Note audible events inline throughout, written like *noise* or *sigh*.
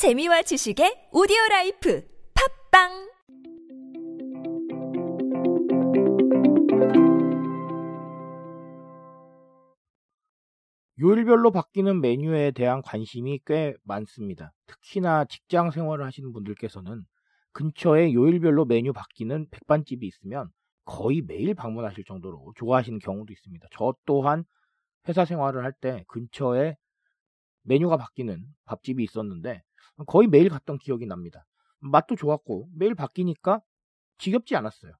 재미와 지식의 오디오 라이프 팟빵 요일별로 바뀌는 메뉴에 대한 관심이 꽤 많습니다. 특히나 직장 생활을 하시는 분들께서는 근처에 요일별로 메뉴 바뀌는 백반집이 있으면 거의 매일 방문하실 정도로 좋아하시는 경우도 있습니다. 저 또한 회사 생활을 할 때 근처에 메뉴가 바뀌는 밥집이 있었는데 거의 매일 갔던 기억이 납니다. 맛도 좋았고 매일 바뀌니까 지겹지 않았어요.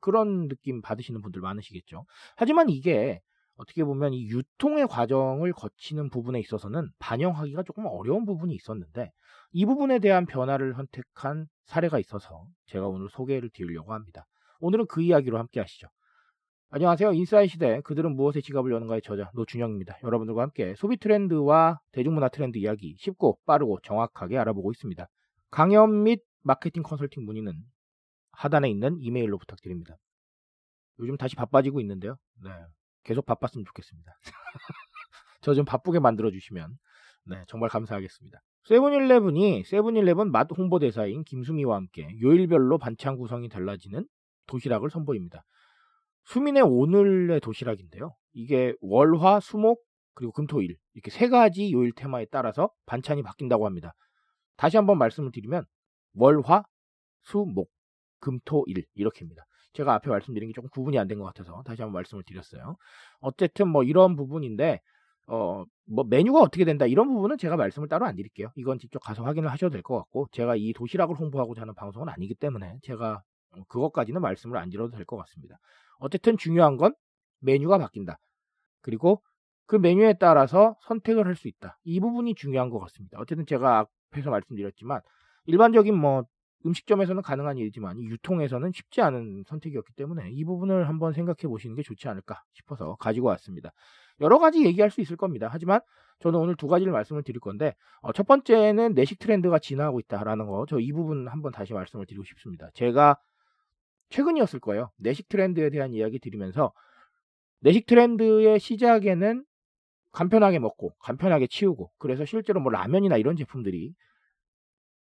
그런 느낌 받으시는 분들 많으시겠죠. 하지만 이게 어떻게 보면 이 유통의 과정을 거치는 부분에 있어서는 반영하기가 조금 어려운 부분이 있었는데 이 부분에 대한 변화를 선택한 사례가 있어서 제가 오늘 소개를 드리려고 합니다. 오늘은 그 이야기로 함께 하시죠. 안녕하세요. 인사이 시대 그들은 무엇에 지갑을 여는가의 저자 노준영입니다. 여러분들과 함께 소비 트렌드와 대중문화 트렌드 이야기 쉽고 빠르고 정확하게 알아보고 있습니다. 강연 및 마케팅 컨설팅 문의는 하단에 있는 이메일로 부탁드립니다. 요즘 다시 바빠지고 있는데요. 네. 계속 바빴으면 좋겠습니다. *laughs* 저 좀 바쁘게 만들어 주시면 네, 정말 감사하겠습니다. 세븐일레븐이 세븐일레븐 맛 홍보대사인 김수미와 함께 요일별로 반찬 구성이 달라지는 도시락을 선보입니다. 수민의 오늘의 도시락인데요. 이게 월화, 수목, 그리고 금토일 이렇게 세 가지 요일 테마에 따라서 반찬이 바뀐다고 합니다. 다시 한번 말씀을 드리면 월화, 수목, 금토일 이렇게입니다. 제가 앞에 말씀드린 게 조금 구분이 안 된 것 같아서 다시 한번 말씀을 드렸어요. 어쨌든 뭐 이런 부분인데 어, 뭐 메뉴가 어떻게 된다 이런 부분은 제가 말씀을 따로 안 드릴게요. 이건 직접 가서 확인을 하셔도 될 것 같고 제가 이 도시락을 홍보하고자 하는 방송은 아니기 때문에 제가 그것까지는 말씀을 안 드려도 될 것 같습니다. 어쨌든 중요한 건 메뉴가 바뀐다. 그리고 그 메뉴에 따라서 선택을 할 수 있다. 이 부분이 중요한 것 같습니다. 어쨌든 제가 앞에서 말씀드렸지만 일반적인 뭐 음식점에서는 가능한 일이지만 유통에서는 쉽지 않은 선택이었기 때문에 이 부분을 한번 생각해 보시는 게 좋지 않을까 싶어서 가지고 왔습니다. 여러 가지 얘기할 수 있을 겁니다. 하지만 저는 오늘 두 가지를 말씀을 드릴 건데 어, 첫 번째는 내식 트렌드가 진화하고 있다라는 거 저 이 부분 한번 다시 말씀을 드리고 싶습니다. 제가 최근이었을 거예요. 내식 트렌드에 대한 이야기 드리면서 내식 트렌드의 시작에는 간편하게 먹고 간편하게 치우고 그래서 실제로 뭐 라면이나 이런 제품들이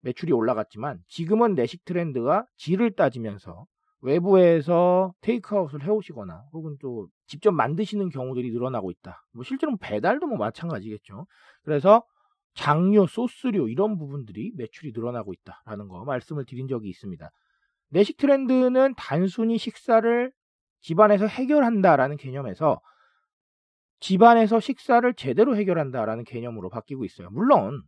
매출이 올라갔지만 지금은 내식 트렌드가 질을 따지면서 외부에서 테이크아웃을 해오시거나 혹은 또 직접 만드시는 경우들이 늘어나고 있다. 뭐 실제로 배달도 뭐 마찬가지겠죠. 그래서 장류, 소스류 이런 부분들이 매출이 늘어나고 있다라는 거 말씀을 드린 적이 있습니다. 내식 트렌드는 단순히 식사를 집안에서 해결한다라는 개념에서 집안에서 식사를 제대로 해결한다라는 개념으로 바뀌고 있어요. 물론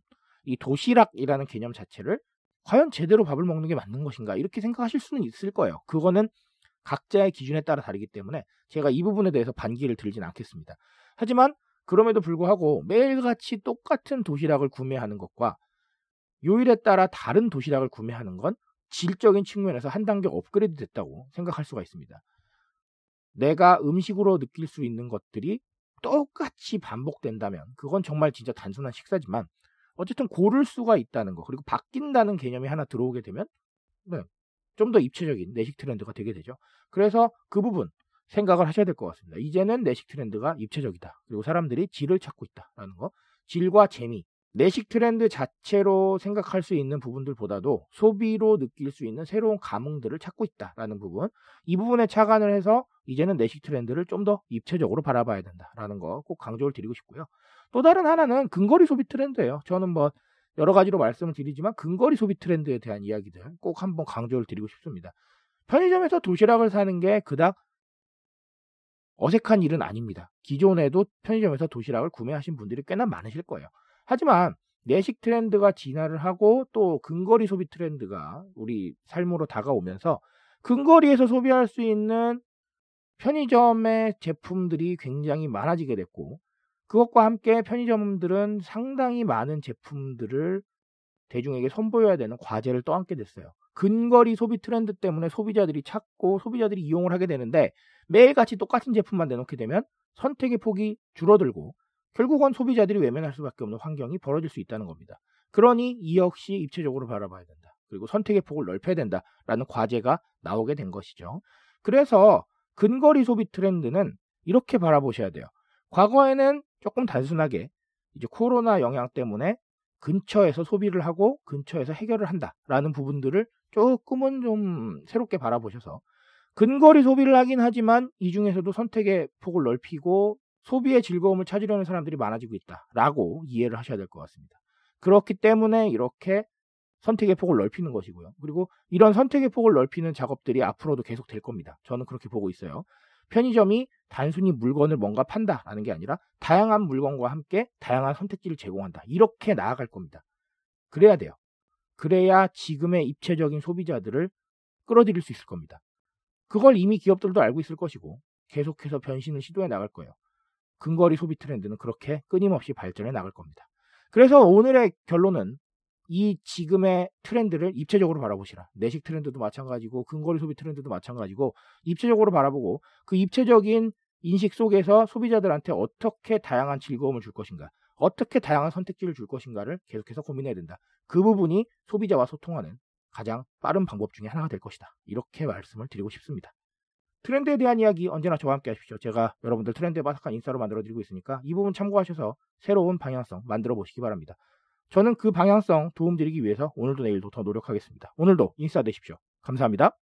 이 도시락이라는 개념 자체를 과연 제대로 밥을 먹는 게 맞는 것인가 이렇게 생각하실 수는 있을 거예요. 그거는 각자의 기준에 따라 다르기 때문에 제가 이 부분에 대해서 반기를 들진 않겠습니다. 하지만 그럼에도 불구하고 매일같이 똑같은 도시락을 구매하는 것과 요일에 따라 다른 도시락을 구매하는 건 질적인 측면에서 한 단계 업그레이드 됐다고 생각할 수가 있습니다. 내가 음식으로 느낄 수 있는 것들이 똑같이 반복된다면 그건 정말 진짜 단순한 식사지만 어쨌든 고를 수가 있다는 거 그리고 바뀐다는 개념이 하나 들어오게 되면 네, 좀 더 입체적인 내식 트렌드가 되게 되죠. 그래서 그 부분 생각을 하셔야 될 것 같습니다. 이제는 내식 트렌드가 입체적이다. 그리고 사람들이 질을 찾고 있다라는 거. 질과 재미. 내식 트렌드 자체로 생각할 수 있는 부분들보다도 소비로 느낄 수 있는 새로운 감흥들을 찾고 있다라는 부분. 이 부분에 착안을 해서 이제는 내식 트렌드를 좀 더 입체적으로 바라봐야 된다라는 거 꼭 강조를 드리고 싶고요. 또 다른 하나는 근거리 소비 트렌드예요. 저는 뭐 여러 가지로 말씀을 드리지만 근거리 소비 트렌드에 대한 이야기들 꼭 한번 강조를 드리고 싶습니다. 편의점에서 도시락을 사는 게 그닥 어색한 일은 아닙니다. 기존에도 편의점에서 도시락을 구매하신 분들이 꽤나 많으실 거예요. 하지만 내식 트렌드가 진화를 하고 또 근거리 소비 트렌드가 우리 삶으로 다가오면서 근거리에서 소비할 수 있는 편의점의 제품들이 굉장히 많아지게 됐고 그것과 함께 편의점들은 상당히 많은 제품들을 대중에게 선보여야 되는 과제를 떠안게 됐어요. 근거리 소비 트렌드 때문에 소비자들이 찾고 소비자들이 이용을 하게 되는데 매일같이 똑같은 제품만 내놓게 되면 선택의 폭이 줄어들고 결국은 소비자들이 외면할 수밖에 없는 환경이 벌어질 수 있다는 겁니다. 그러니 이 역시 입체적으로 바라봐야 된다. 그리고 선택의 폭을 넓혀야 된다라는 과제가 나오게 된 것이죠. 그래서 근거리 소비 트렌드는 이렇게 바라보셔야 돼요. 과거에는 조금 단순하게 이제 코로나 영향 때문에 근처에서 소비를 하고 근처에서 해결을 한다라는 부분들을 조금은 좀 새롭게 바라보셔서 근거리 소비를 하긴 하지만 이 중에서도 선택의 폭을 넓히고 소비의 즐거움을 찾으려는 사람들이 많아지고 있다라고 이해를 하셔야 될 것 같습니다. 그렇기 때문에 이렇게 선택의 폭을 넓히는 것이고요. 그리고 이런 선택의 폭을 넓히는 작업들이 앞으로도 계속 될 겁니다. 저는 그렇게 보고 있어요. 편의점이 단순히 물건을 뭔가 판다라는 게 아니라 다양한 물건과 함께 다양한 선택지를 제공한다. 이렇게 나아갈 겁니다. 그래야 돼요. 그래야 지금의 입체적인 소비자들을 끌어들일 수 있을 겁니다. 그걸 이미 기업들도 알고 있을 것이고 계속해서 변신을 시도해 나갈 거예요. 근거리 소비 트렌드는 그렇게 끊임없이 발전해 나갈 겁니다. 그래서 오늘의 결론은 이 지금의 트렌드를 입체적으로 바라보시라. 내식 트렌드도 마찬가지고 근거리 소비 트렌드도 마찬가지고 입체적으로 바라보고 그 입체적인 인식 속에서 소비자들한테 어떻게 다양한 즐거움을 줄 것인가, 어떻게 다양한 선택지를 줄 것인가를 계속해서 고민해야 된다. 그 부분이 소비자와 소통하는 가장 빠른 방법 중에 하나가 될 것이다. 이렇게 말씀을 드리고 싶습니다. 트렌드에 대한 이야기 언제나 저와 함께 하십시오. 제가 여러분들 트렌드에 바삭한 인싸로 만들어드리고 있으니까 이 부분 참고하셔서 새로운 방향성 만들어 보시기 바랍니다. 저는 그 방향성 도움드리기 위해서 오늘도 내일도 더 노력하겠습니다. 오늘도 인싸 되십시오. 감사합니다.